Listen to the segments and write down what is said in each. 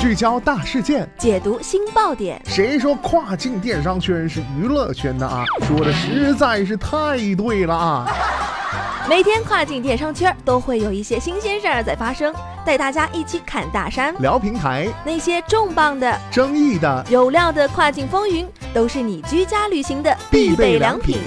聚焦大事件，解读新爆点。谁说跨境电商圈是娱乐圈的啊？说的实在是太对了啊！每天跨境电商圈都会有一些新鲜事儿在发生，带大家一起看大山，聊平台，那些重磅的、争议的、有料的跨境风云，都是你居家旅行的必备良品。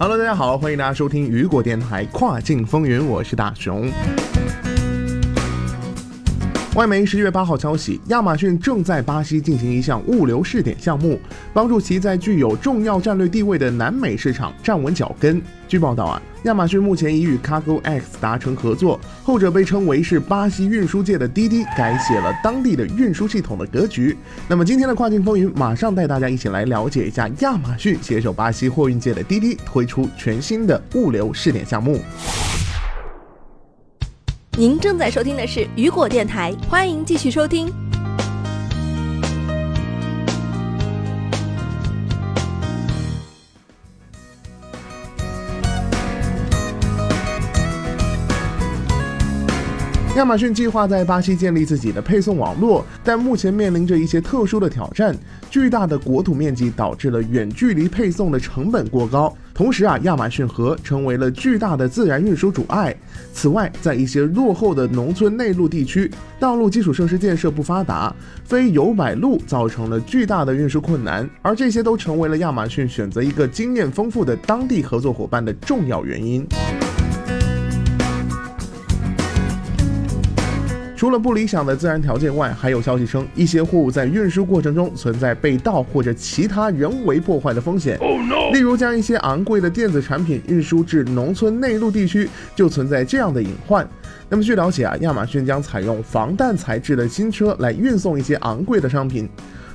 Hello，大家好，欢迎大家收听雨果电台跨境风云，我是大熊。外媒十一月八号消息，亚马逊正在巴西进行一项物流试点项目，帮助其在具有重要战略地位的南美市场站稳脚跟。据报道啊，亚马逊目前已与 Cargo X 达成合作，后者被称为是巴西运输界的滴滴，改写了当地的运输系统的格局。那么今天的跨境风云，马上带大家一起来了解一下亚马逊携手巴西货运界的滴滴推出全新的物流试点项目。您正在收听的是雨果电台，欢迎继续收听。亚马逊计划在巴西建立自己的配送网络，但目前面临着一些特殊的挑战。巨大的国土面积导致了远距离配送的成本过高，同时啊，亚马逊河成为了巨大的自然运输阻碍。此外，在一些落后的农村内陆地区，道路基础设施建设不发达，非油柏路造成了巨大的运输困难，而这些都成为了亚马逊选择一个经验丰富的当地合作伙伴的重要原因。除了不理想的自然条件外，还有消息称，一些货物在运输过程中存在被盗或者其他人为破坏的风险。例如，将一些昂贵的电子产品运输至农村内陆地区，就存在这样的隐患。那么，据了解啊，亚马逊将采用防弹材质的新车来运送一些昂贵的商品。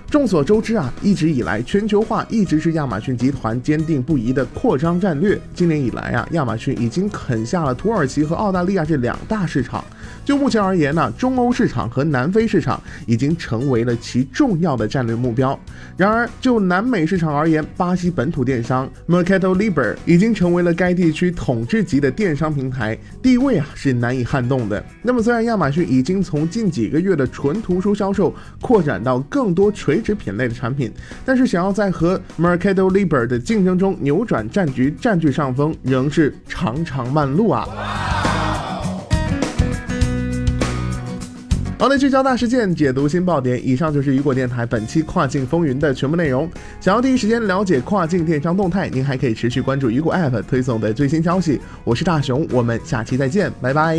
众所周知啊，一直以来全球化一直是亚马逊集团坚定不移的扩张战略。今年以来啊，亚马逊已经啃下了土耳其和澳大利亚这两大市场。就目前而言呢，中欧市场和南非市场已经成为了其重要的战略目标。然而，就南美市场而言，巴西本土电商 Mercado Libre 已经成为了该地区统治级的电商平台，地位啊是难以撼动的。那么，虽然亚马逊已经从近几个月的纯图书销售扩展到更多垂直品类的产品，但是想要在和 Mercado Libre 的竞争中扭转战局、占据上风，仍是长长漫路啊。好的，聚焦大事件，解读新爆点。以上就是雨果电台本期跨境风云的全部内容。想要第一时间了解跨境电商动态，您还可以持续关注雨果 App 推送的最新消息。我是大熊，我们下期再见，拜拜。